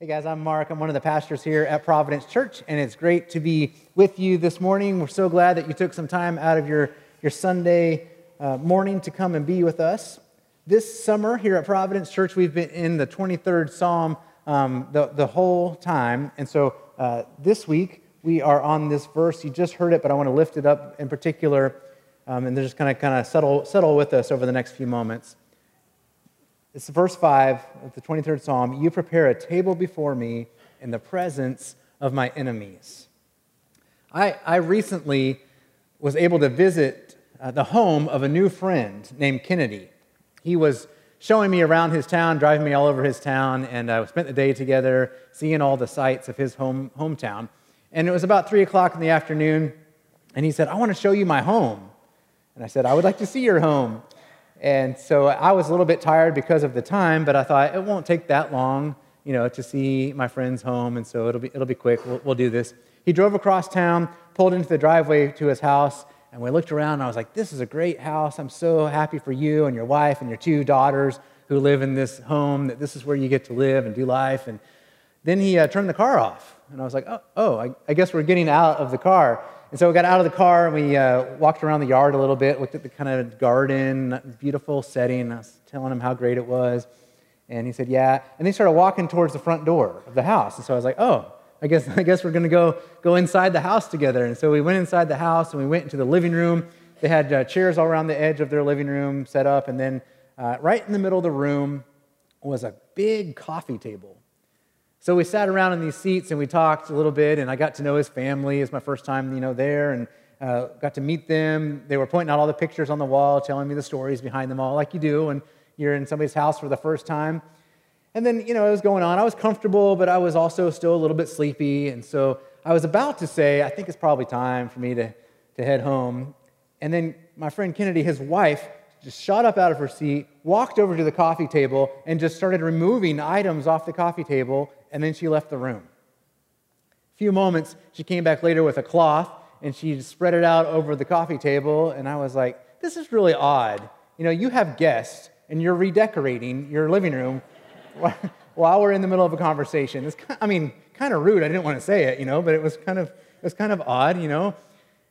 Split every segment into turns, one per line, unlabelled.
Hey guys, I'm Mark. I'm one of the pastors here at Providence Church, and it's great to be with you this morning. We're so glad that you took some time out of your, your Sunday uh, morning to come and be with us. This summer here at Providence Church, we've been in the 23rd Psalm um, the, the whole time. And so uh, this week, we are on this verse. You just heard it, but I want to lift it up in particular, um, and just kind of kind of settle, settle with us over the next few moments. It's verse 5 of the 23rd Psalm You prepare a table before me in the presence of my enemies. I, I recently was able to visit uh, the home of a new friend named Kennedy. He was showing me around his town, driving me all over his town, and uh, spent the day together seeing all the sights of his home, hometown. And it was about 3 o'clock in the afternoon, and he said, I want to show you my home. And I said, I would like to see your home. And so I was a little bit tired because of the time, but I thought it won't take that long, you know, to see my friend's home, and so it'll be, it'll be quick. We'll, we'll do this. He drove across town, pulled into the driveway to his house, and we looked around, and I was like, this is a great house. I'm so happy for you and your wife and your two daughters who live in this home, that this is where you get to live and do life. And then he uh, turned the car off, and I was like, oh, oh I, I guess we're getting out of the car. And so we got out of the car and we uh, walked around the yard a little bit, looked at the kind of garden, beautiful setting. I was telling him how great it was. And he said, Yeah. And they started walking towards the front door of the house. And so I was like, Oh, I guess, I guess we're going to go, go inside the house together. And so we went inside the house and we went into the living room. They had uh, chairs all around the edge of their living room set up. And then uh, right in the middle of the room was a big coffee table. So we sat around in these seats and we talked a little bit, and I got to know his family. It's my first time, you know, there, and uh, got to meet them. They were pointing out all the pictures on the wall, telling me the stories behind them all, like you do when you're in somebody's house for the first time. And then, you know, it was going on. I was comfortable, but I was also still a little bit sleepy. And so I was about to say, I think it's probably time for me to, to head home. And then my friend Kennedy, his wife, just shot up out of her seat, walked over to the coffee table, and just started removing items off the coffee table and then she left the room. A few moments, she came back later with a cloth and she spread it out over the coffee table, and I was like, this is really odd. You know, you have guests and you're redecorating your living room while we're in the middle of a conversation. It's, I mean, kind of rude. I didn't want to say it, you know, but it was kind of, it was kind of odd, you know.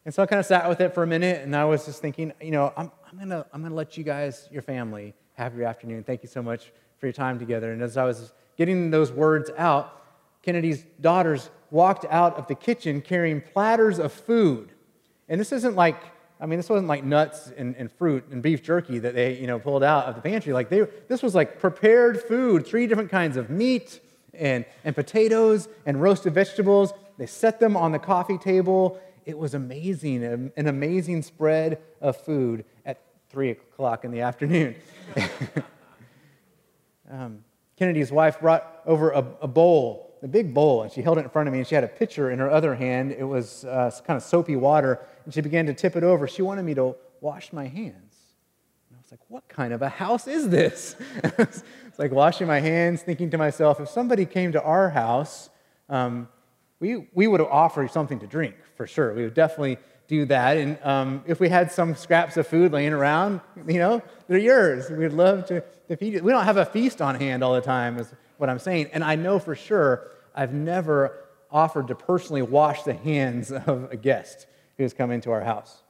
And so I kind of sat with it for a minute, and I was just thinking, you know, I'm, I'm gonna, I'm gonna let you guys, your family, have your afternoon. Thank you so much for your time together. And as I was getting those words out, Kennedy's daughters walked out of the kitchen carrying platters of food. And this isn't like, I mean, this wasn't like nuts and, and, fruit and beef jerky that they, you know, pulled out of the pantry. Like they, this was like prepared food, three different kinds of meat and, and potatoes and roasted vegetables. They set them on the coffee table. It was amazing, an amazing spread of food at three o'clock in the afternoon. um, Kennedy's wife brought over a, a, bowl, a big bowl, and she held it in front of me, and she had a pitcher in her other hand. It was uh, kind of soapy water, and she began to tip it over. She wanted me to wash my hands. And I was like, what kind of a house is this? it's like washing my hands, thinking to myself, if somebody came to our house, um, we, we would offer something to drink for sure. We would definitely do that. And um, if we had some scraps of food laying around, you know, they're yours. We'd love to, to feed you. We don't have a feast on hand all the time, is what I'm saying. And I know for sure I've never offered to personally wash the hands of a guest who's come into our house.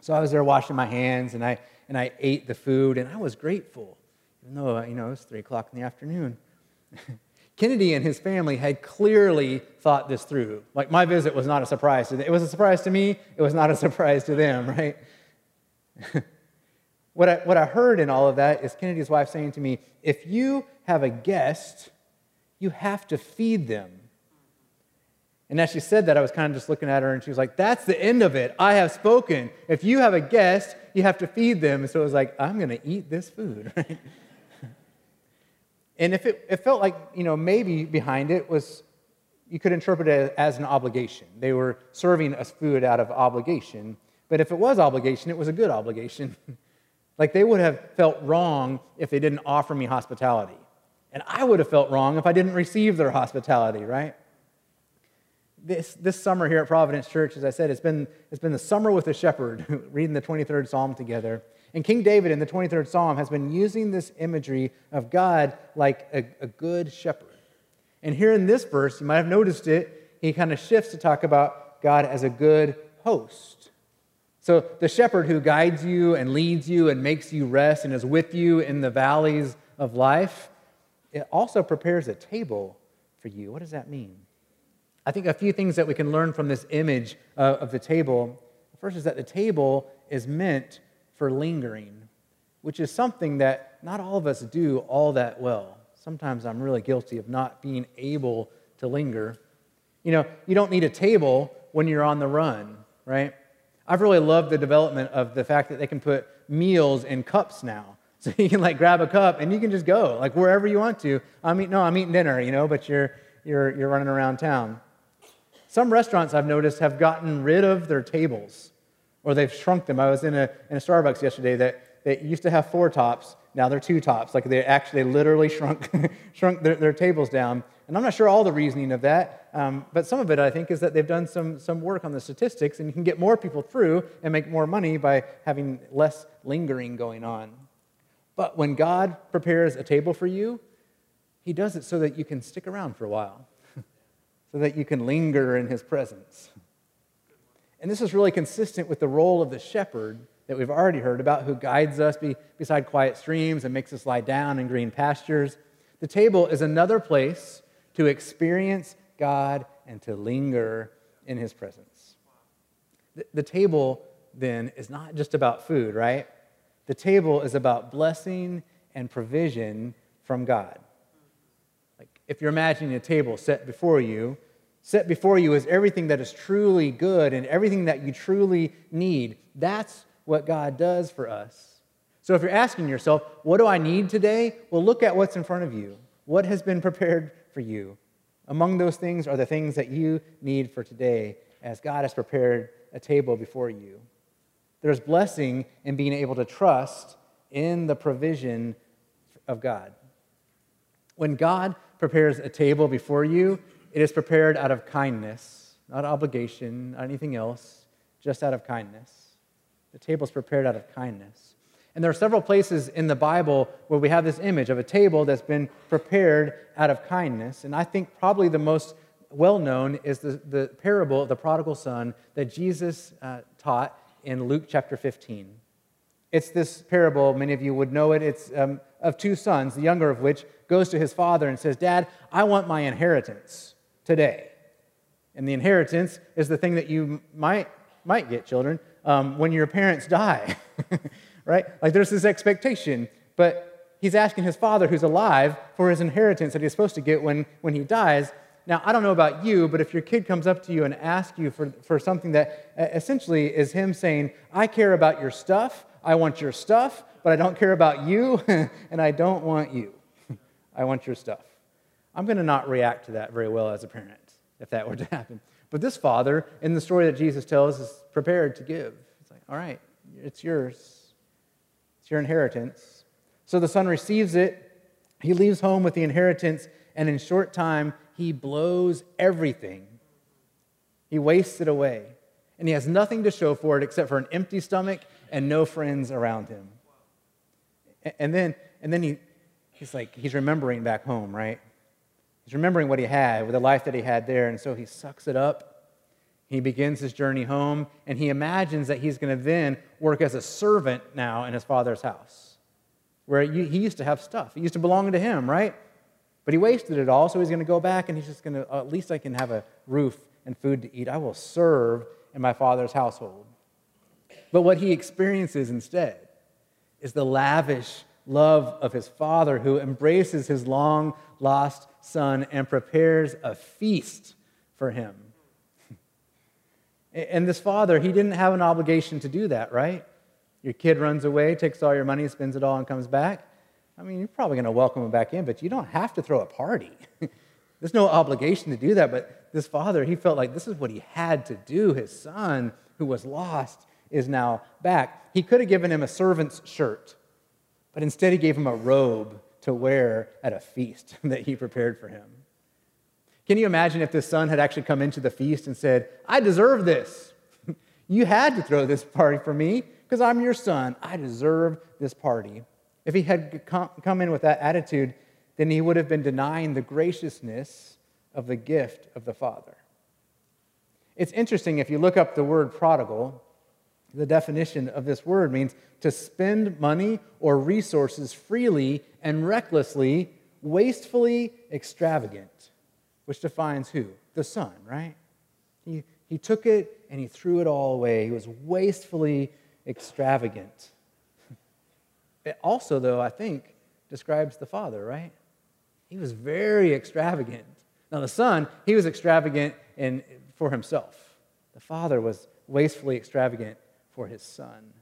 So I was there washing my hands and I, and I ate the food and I was grateful, even though, you know, it was 3 o'clock in the afternoon. Kennedy and his family had clearly thought this through. Like, my visit was not a surprise to them. It was a surprise to me, it was not a surprise to them, right? what, I, what I heard in all of that is Kennedy's wife saying to me, if you have a guest, you have to feed them. And as she said that, I was kind of just looking at her and she was like, That's the end of it. I have spoken. If you have a guest, you have to feed them. And so it was like, I'm going to eat this food, right? And if it, it felt like, you know, maybe behind it was, you could interpret it as an obligation. They were serving us food out of obligation. But if it was obligation, it was a good obligation. like they would have felt wrong if they didn't offer me hospitality. And I would have felt wrong if I didn't receive their hospitality, right? This, this summer here at Providence Church, as I said, it's been, it's been the summer with the shepherd, reading the 23rd Psalm together. And King David in the 23rd Psalm has been using this imagery of God like a, a good shepherd. And here in this verse, you might have noticed it, he kind of shifts to talk about God as a good host. So the shepherd who guides you and leads you and makes you rest and is with you in the valleys of life, it also prepares a table for you. What does that mean? I think a few things that we can learn from this image of the table. First is that the table is meant for lingering, which is something that not all of us do all that well. Sometimes I'm really guilty of not being able to linger. You know, you don't need a table when you're on the run, right? I've really loved the development of the fact that they can put meals in cups now. So you can like grab a cup and you can just go like wherever you want to. I'm eating, no, I'm eating dinner, you know, but you're, you're, you're running around town. Some restaurants I've noticed have gotten rid of their tables or they've shrunk them. I was in a, in a Starbucks yesterday that, that used to have four tops. Now they're two tops. Like they actually literally shrunk, shrunk their, their tables down. And I'm not sure all the reasoning of that, um, but some of it I think is that they've done some, some work on the statistics and you can get more people through and make more money by having less lingering going on. But when God prepares a table for you, He does it so that you can stick around for a while, so that you can linger in His presence. And this is really consistent with the role of the shepherd that we've already heard about, who guides us beside quiet streams and makes us lie down in green pastures. The table is another place to experience God and to linger in his presence. The, the table, then, is not just about food, right? The table is about blessing and provision from God. Like if you're imagining a table set before you, set before you is everything that is truly good and everything that you truly need. That's what God does for us. So if you're asking yourself, what do I need today? Well, look at what's in front of you. What has been prepared for you. Among those things are the things that you need for today, as God has prepared a table before you. There's blessing in being able to trust in the provision of God. When God prepares a table before you, it is prepared out of kindness, not obligation, not anything else, just out of kindness. The table is prepared out of kindness. And there are several places in the Bible where we have this image of a table that's been prepared out of kindness. And I think probably the most well known is the, the parable of the prodigal son that Jesus uh, taught in Luke chapter 15. It's this parable, many of you would know it. It's um, of two sons, the younger of which goes to his father and says, Dad, I want my inheritance today. And the inheritance is the thing that you might, might get, children, um, when your parents die. right? Like there's this expectation, but he's asking his father who's alive for his inheritance that he's supposed to get when, when he dies. Now, I don't know about you, but if your kid comes up to you and asks you for, for something that essentially is him saying, I care about your stuff, I want your stuff, but I don't care about you, and I don't want you. I want your stuff. I'm going to not react to that very well as a parent if that were to happen. But this father, in the story that Jesus tells, is prepared to give. It's like, all right, it's yours. It's your inheritance. So the son receives it. He leaves home with the inheritance, and in short time, he blows everything. He wastes it away. And he has nothing to show for it except for an empty stomach and no friends around him. And then, and then he, he's like, he's remembering back home, right? He's remembering what he had, with the life that he had there, and so he sucks it up he begins his journey home, and he imagines that he's going to then work as a servant now in his father's house, where he used to have stuff. It used to belong to him, right? But he wasted it all, so he's going to go back and he's just going to, at least I can have a roof and food to eat. I will serve in my father's household. But what he experiences instead is the lavish love of his father who embraces his long lost son and prepares a feast for him and this father, he didn't have an obligation to do that, right? Your kid runs away, takes all your money, spends it all, and comes back. I mean, you're probably going to welcome him back in, but you don't have to throw a party. There's no obligation to do that. But this father, he felt like this is what he had to do. His son, who was lost, is now back. He could have given him a servant's shirt, but instead he gave him a robe to wear at a feast that he prepared for him. Can you imagine if the son had actually come into the feast and said, I deserve this? you had to throw this party for me because I'm your son. I deserve this party. If he had come in with that attitude, then he would have been denying the graciousness of the gift of the Father. It's interesting if you look up the word prodigal, the definition of this word means to spend money or resources freely and recklessly, wastefully extravagant, which defines who? The son, right? He, he took it and he threw it all away. He was wastefully extravagant. It also, though, I think, describes the father, right? He was very extravagant. Now, the son, he was extravagant in, for himself. The father was wastefully extravagant for his son.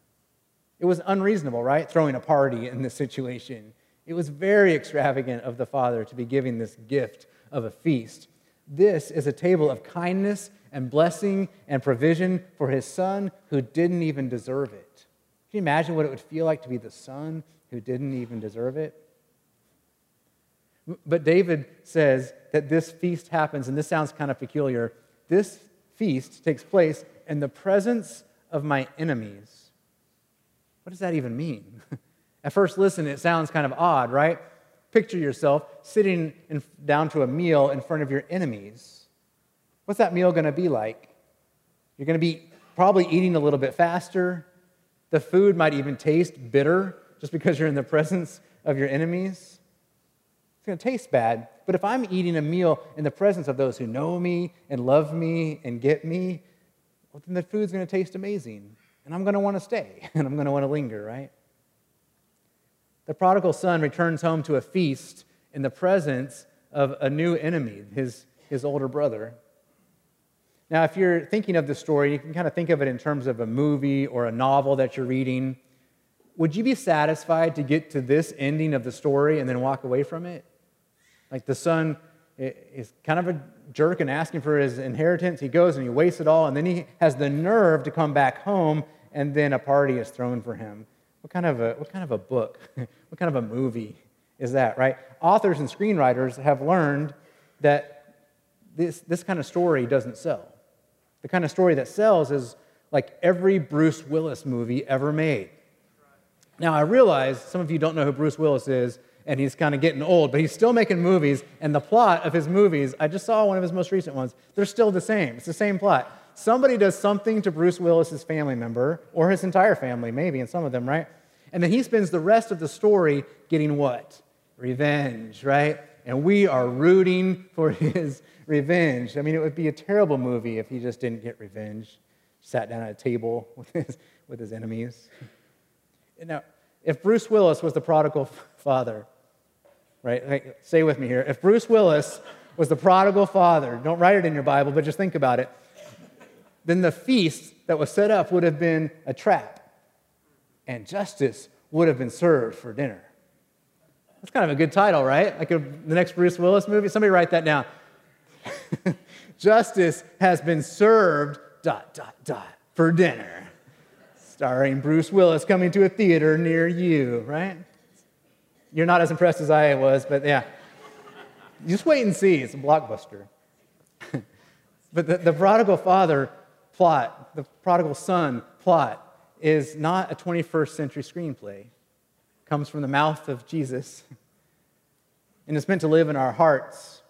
It was unreasonable, right? Throwing a party in this situation. It was very extravagant of the father to be giving this gift of a feast. This is a table of kindness and blessing and provision for his son who didn't even deserve it. Can you imagine what it would feel like to be the son who didn't even deserve it? But David says that this feast happens, and this sounds kind of peculiar. This feast takes place in the presence of my enemies. What does that even mean? At first listen, it sounds kind of odd, right? Picture yourself sitting in, down to a meal in front of your enemies. What's that meal going to be like? You're going to be probably eating a little bit faster. The food might even taste bitter just because you're in the presence of your enemies. It's going to taste bad. But if I'm eating a meal in the presence of those who know me and love me and get me, well, then the food's going to taste amazing. And I'm going to want to stay and I'm going to want to linger, right? The prodigal son returns home to a feast in the presence of a new enemy, his, his older brother. Now, if you're thinking of the story, you can kind of think of it in terms of a movie or a novel that you're reading. Would you be satisfied to get to this ending of the story and then walk away from it? Like the son is kind of a jerk and asking for his inheritance. He goes and he wastes it all, and then he has the nerve to come back home, and then a party is thrown for him. What kind of a, what kind of a book, what kind of a movie is that, right? Authors and screenwriters have learned that this, this kind of story doesn't sell. The kind of story that sells is like every Bruce Willis movie ever made. Now, I realize some of you don't know who Bruce Willis is, and he's kind of getting old, but he's still making movies, and the plot of his movies, I just saw one of his most recent ones, they're still the same. It's the same plot. Somebody does something to Bruce Willis's family member, or his entire family, maybe, and some of them, right? And then he spends the rest of the story getting what? Revenge, right? And we are rooting for his revenge. I mean, it would be a terrible movie if he just didn't get revenge, sat down at a table with his, with his enemies. Now, if Bruce Willis was the prodigal father, right? Say with me here. If Bruce Willis was the prodigal father, don't write it in your Bible, but just think about it, then the feast that was set up would have been a trap, and justice would have been served for dinner. That's kind of a good title, right? Like a, the next Bruce Willis movie. Somebody write that down. justice has been served, dot, dot, dot, for dinner. Starring Bruce Willis coming to a theater near you, right? You're not as impressed as I was, but yeah. Just wait and see. It's a blockbuster. but the, the prodigal father plot, the prodigal son plot, is not a 21st century screenplay. It comes from the mouth of Jesus. And it's meant to live in our hearts.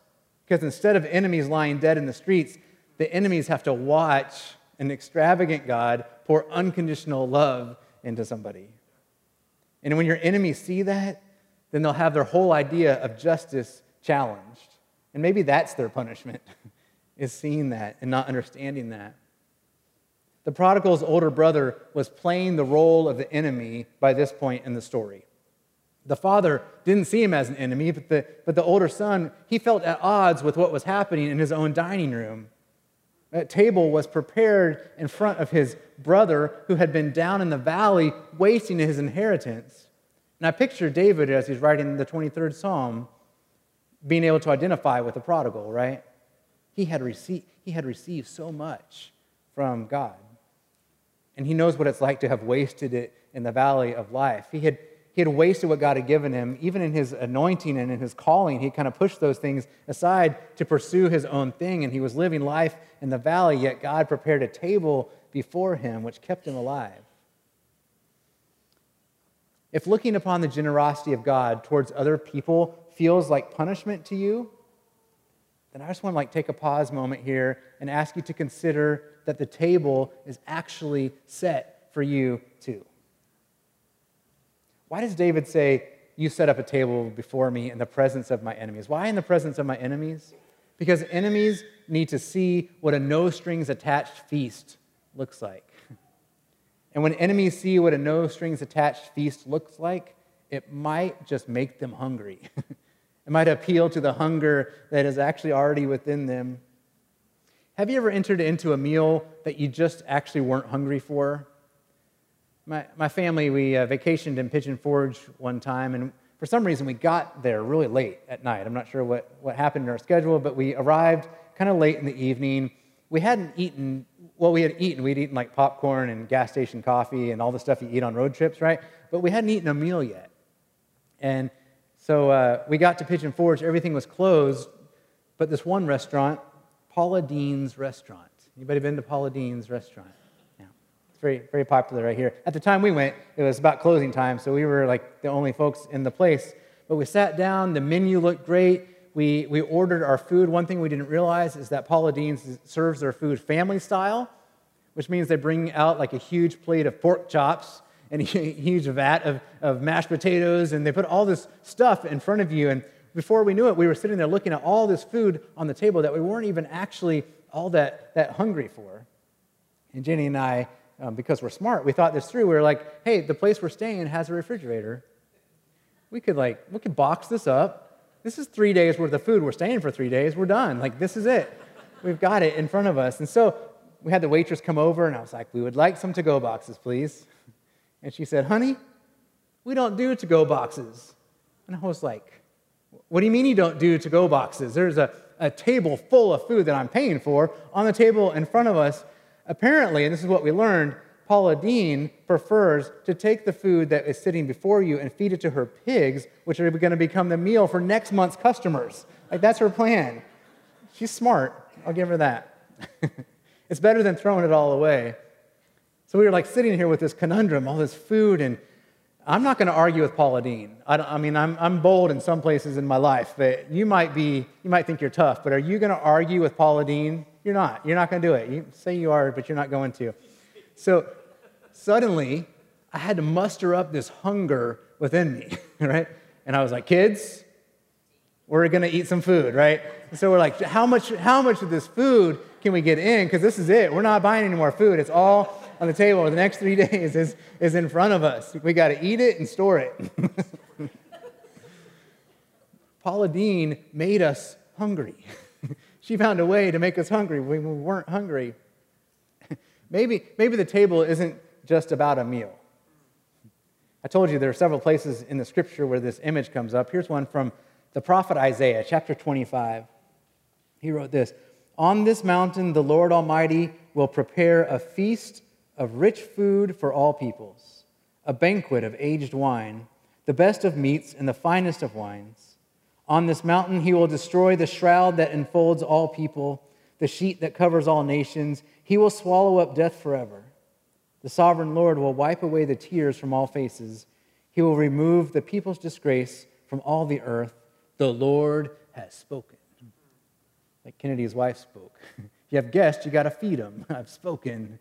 Because instead of enemies lying dead in the streets, the enemies have to watch an extravagant God pour unconditional love into somebody. And when your enemies see that, then they'll have their whole idea of justice challenged. And maybe that's their punishment, is seeing that and not understanding that. The prodigal's older brother was playing the role of the enemy by this point in the story. The father didn't see him as an enemy, but the, but the older son, he felt at odds with what was happening in his own dining room. A table was prepared in front of his brother who had been down in the valley wasting his inheritance. And I picture David as he's writing the 23rd Psalm being able to identify with the prodigal, right? He had, received, he had received so much from God. And he knows what it's like to have wasted it in the valley of life. He had, he had wasted what God had given him. Even in his anointing and in his calling, he kind of pushed those things aside to pursue his own thing. And he was living life in the valley, yet God prepared a table before him, which kept him alive. If looking upon the generosity of God towards other people feels like punishment to you, then I just want to like take a pause moment here and ask you to consider that the table is actually set for you too. Why does David say, You set up a table before me in the presence of my enemies? Why in the presence of my enemies? Because enemies need to see what a no strings attached feast looks like. And when enemies see what a no strings attached feast looks like, it might just make them hungry. it might appeal to the hunger that is actually already within them. Have you ever entered into a meal that you just actually weren't hungry for? My, my family, we uh, vacationed in Pigeon Forge one time, and for some reason we got there really late at night. I'm not sure what, what happened in our schedule, but we arrived kind of late in the evening. We hadn't eaten well, we had eaten. We'd eaten like popcorn and gas station coffee and all the stuff you eat on road trips, right? But we hadn't eaten a meal yet. And so uh, we got to Pigeon Forge. Everything was closed, but this one restaurant, Paula Deen's Restaurant. Anybody been to Paula Deen's Restaurant? Yeah, it's very, very popular right here. At the time we went, it was about closing time, so we were like the only folks in the place. But we sat down. The menu looked great we, we ordered our food. One thing we didn't realize is that Paula Deen's serves their food family style, which means they bring out like a huge plate of pork chops and a huge vat of, of mashed potatoes, and they put all this stuff in front of you. And before we knew it, we were sitting there looking at all this food on the table that we weren't even actually all that, that hungry for. And Jenny and I, um, because we're smart, we thought this through. We were like, hey, the place we're staying has a refrigerator. We could like, we could box this up this is three days worth of food. We're staying for three days. We're done. Like, this is it. We've got it in front of us. And so we had the waitress come over, and I was like, We would like some to go boxes, please. And she said, Honey, we don't do to go boxes. And I was like, What do you mean you don't do to go boxes? There's a, a table full of food that I'm paying for on the table in front of us. Apparently, and this is what we learned, Paula Deen prefers to take the food that is sitting before you and feed it to her pigs, which are going to become the meal for next month's customers. Like, that's her plan. She's smart. I'll give her that. it's better than throwing it all away. So we were like sitting here with this conundrum, all this food, and I'm not going to argue with Paula Deen. I, I, mean, I'm, I'm bold in some places in my life, but you might be, you might think you're tough, but are you going to argue with Paula Deen? You're not. You're not going to do it. You say you are, but you're not going to. So suddenly, I had to muster up this hunger within me, right? And I was like, kids, we're to eat some food, right? And so we're like, how much, how much of this food can we get in? Because this is it. We're not buying any more food. It's all on the table. The next three days is, is in front of us. We got to eat it and store it. Paula Deen made us hungry. she found a way to make us hungry when we weren't hungry. Maybe, maybe the table isn't just about a meal. I told you there are several places in the scripture where this image comes up. Here's one from the prophet Isaiah, chapter 25. He wrote this On this mountain, the Lord Almighty will prepare a feast of rich food for all peoples, a banquet of aged wine, the best of meats and the finest of wines. On this mountain, he will destroy the shroud that enfolds all people, the sheet that covers all nations he will swallow up death forever. The sovereign Lord will wipe away the tears from all faces. He will remove the people's disgrace from all the earth. The Lord has spoken. Like Kennedy's wife spoke. If you have guests, you got to feed them. I've spoken.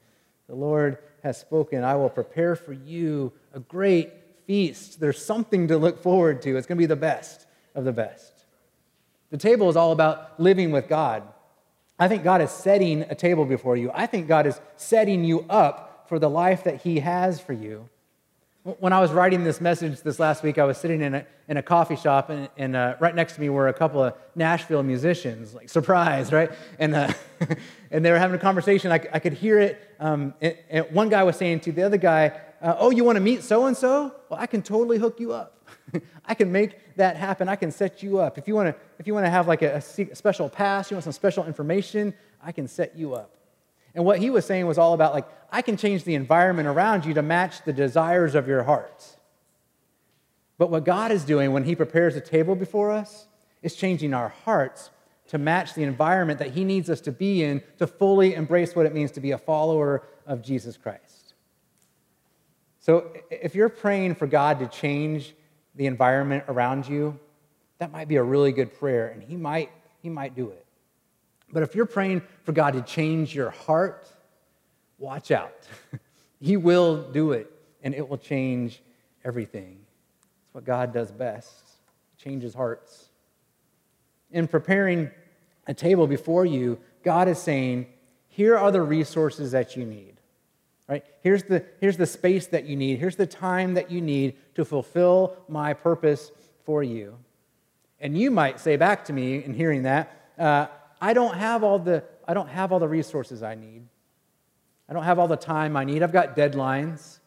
The Lord has spoken. I will prepare for you a great feast. There's something to look forward to. It's going to be the best of the best. The table is all about living with God. I think God is setting a table before you. I think God is setting you up for the life that He has for you. When I was writing this message this last week, I was sitting in a, in a coffee shop, and, and uh, right next to me were a couple of Nashville musicians, like surprise, right? And, uh, and they were having a conversation. I, I could hear it. Um, and, and, one guy was saying to the other guy, uh, Oh, you want to meet so and so? Well, I can totally hook you up. I can make that happen. I can set you up. If you want to, if you want to have like a, a special pass, you want some special information, I can set you up. And what he was saying was all about like, I can change the environment around you to match the desires of your heart. But what God is doing when he prepares a table before us is changing our hearts to match the environment that he needs us to be in to fully embrace what it means to be a follower of Jesus Christ. So if you're praying for God to change the environment around you, that might be a really good prayer, and He might, he might do it. But if you're praying for God to change your heart, watch out. he will do it, and it will change everything. It's what God does best, changes hearts. In preparing a table before you, God is saying, here are the resources that you need. Right? Here's the, here's the space that you need. Here's the time that you need to fulfill my purpose for you. And you might say back to me in hearing that, uh, I, don't have all the, I don't have all the resources I need. I don't have all the time I need. I've got deadlines.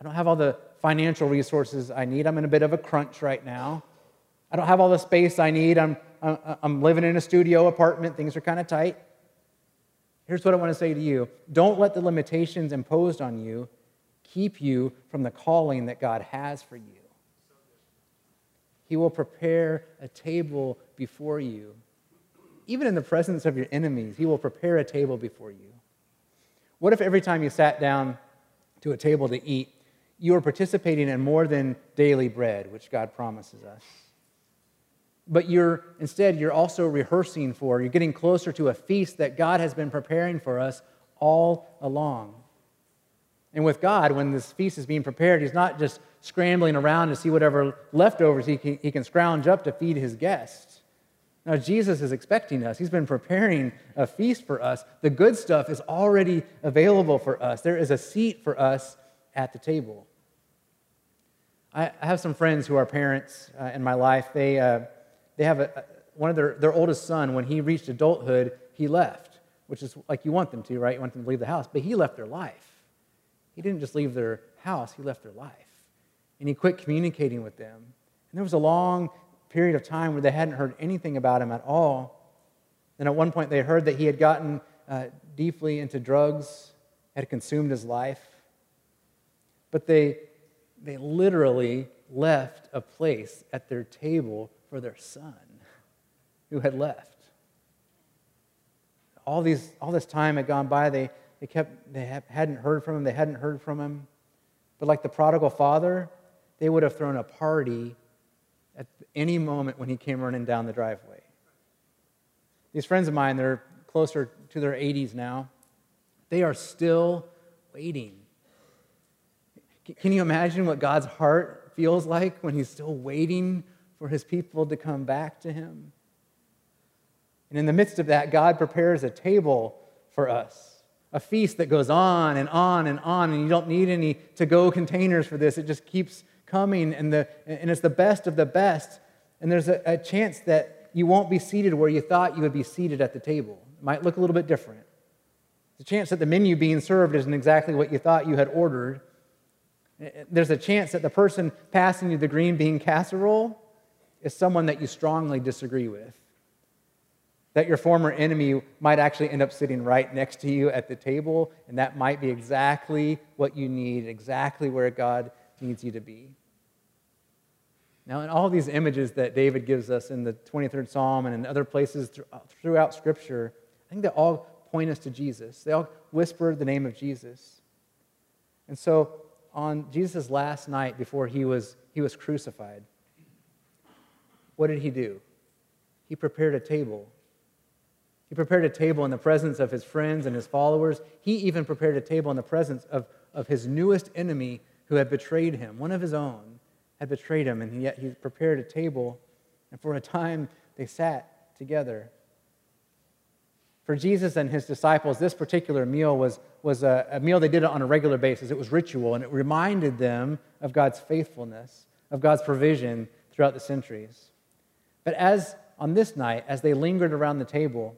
I don't have all the financial resources I need. I'm in a bit of a crunch right now. I don't have all the space I need. I'm, I'm living in a studio apartment. Things are kind of tight. Here's what I want to say to you don't let the limitations imposed on you keep you from the calling that God has for you. He will prepare a table before you. Even in the presence of your enemies, He will prepare a table before you. What if every time you sat down to a table to eat, you were participating in more than daily bread, which God promises us? But you're instead you're also rehearsing for you're getting closer to a feast that god has been preparing for us all along. And with god when this feast is being prepared he's not just scrambling around to see whatever leftovers he can, he can scrounge up to feed his guests. Now jesus is expecting us. He's been preparing a feast for us. The good stuff is already available for us. There is a seat for us at the table. I, I have some friends who are parents uh, in my life. They uh, they have a, one of their, their oldest son, when he reached adulthood, he left, which is like you want them to, right? You want them to leave the house. But he left their life. He didn't just leave their house, he left their life. And he quit communicating with them. And there was a long period of time where they hadn't heard anything about him at all. And at one point, they heard that he had gotten uh, deeply into drugs, had consumed his life. But they, they literally left a place at their table for their son who had left. All, these, all this time had gone by. They, they, kept, they hadn't heard from him. They hadn't heard from him. But like the prodigal father, they would have thrown a party at any moment when he came running down the driveway. These friends of mine, they're closer to their 80s now. They are still waiting. Can you imagine what God's heart feels like when he's still waiting for his people to come back to him. And in the midst of that, God prepares a table for us, a feast that goes on and on and on, and you don't need any to go containers for this. It just keeps coming, and, the, and it's the best of the best. And there's a, a chance that you won't be seated where you thought you would be seated at the table. It might look a little bit different. A chance that the menu being served isn't exactly what you thought you had ordered. Eh, eh, there's a chance that the person passing you the green bean casserole is someone that you strongly disagree with. That your former enemy might actually end up sitting right next to you at the table, and that might be exactly what you need, exactly where God needs you to be. Now, in all these images that David gives us in the 23rd Psalm and in other places uh, throughout Scripture, I think they all point us to Jesus. They all whisper the name of Jesus. And so, on Jesus' last night before he was, he was crucified, what did he do? He prepared a table. He prepared a table in the presence of his friends and his followers. He even prepared a table in the presence of, of his newest enemy who had betrayed him. One of his own had betrayed him, and yet he prepared a table, and for a time they sat together. For Jesus and his disciples, this particular meal was, was a, a meal they did on a regular basis. It was ritual, and it reminded them of God's faithfulness, of God's provision throughout the centuries. But as on this night, as they lingered around the table,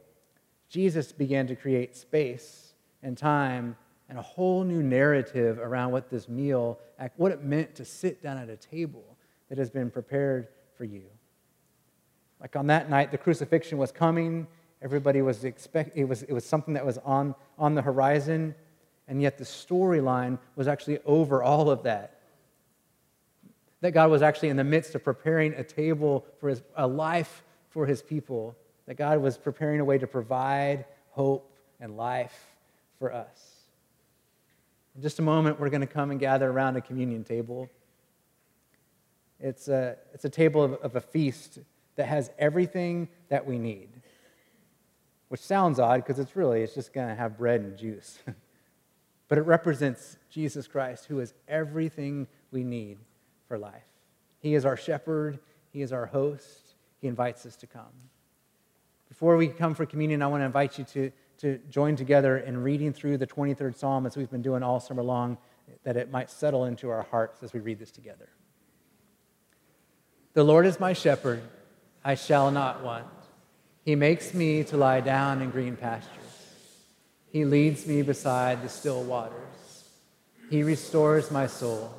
Jesus began to create space and time and a whole new narrative around what this meal, what it meant to sit down at a table that has been prepared for you. Like on that night, the crucifixion was coming. Everybody was expect it was, it was something that was on, on the horizon, and yet the storyline was actually over all of that that God was actually in the midst of preparing a table for his, a life for his people, that God was preparing a way to provide hope and life for us. In just a moment, we're going to come and gather around a communion table. It's a, it's a table of, of a feast that has everything that we need, which sounds odd because it's really, it's just going to have bread and juice. but it represents Jesus Christ, who is everything we need for life. He is our shepherd, He is our host, He invites us to come. Before we come for communion, I want to invite you to, to join together in reading through the 23rd Psalm as we've been doing all summer long, that it might settle into our hearts as we read this together. The Lord is my shepherd, I shall not want. He makes me to lie down in green pastures. He leads me beside the still waters. He restores my soul.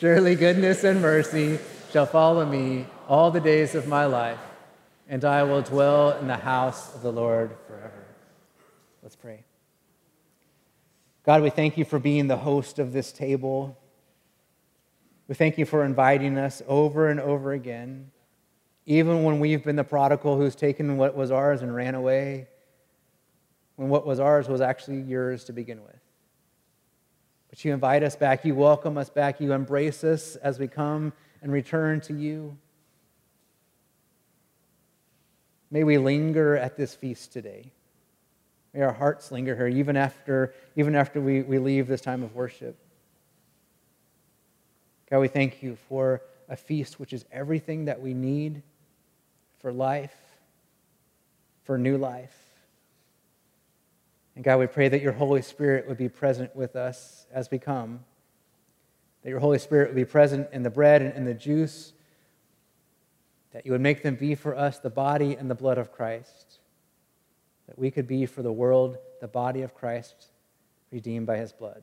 Surely goodness and mercy shall follow me all the days of my life, and I will dwell in the house of the Lord forever. Let's pray. God, we thank you for being the host of this table. We thank you for inviting us over and over again, even when we've been the prodigal who's taken what was ours and ran away, when what was ours was actually yours to begin with. But you invite us back, you welcome us back, you embrace us as we come and return to you. May we linger at this feast today. May our hearts linger here even after, even after we, we leave this time of worship. God, we thank you for a feast which is everything that we need for life, for new life. And God, we pray that your Holy Spirit would be present with us as we come, that your Holy Spirit would be present in the bread and in the juice, that you would make them be for us the body and the blood of Christ, that we could be for the world the body of Christ redeemed by his blood.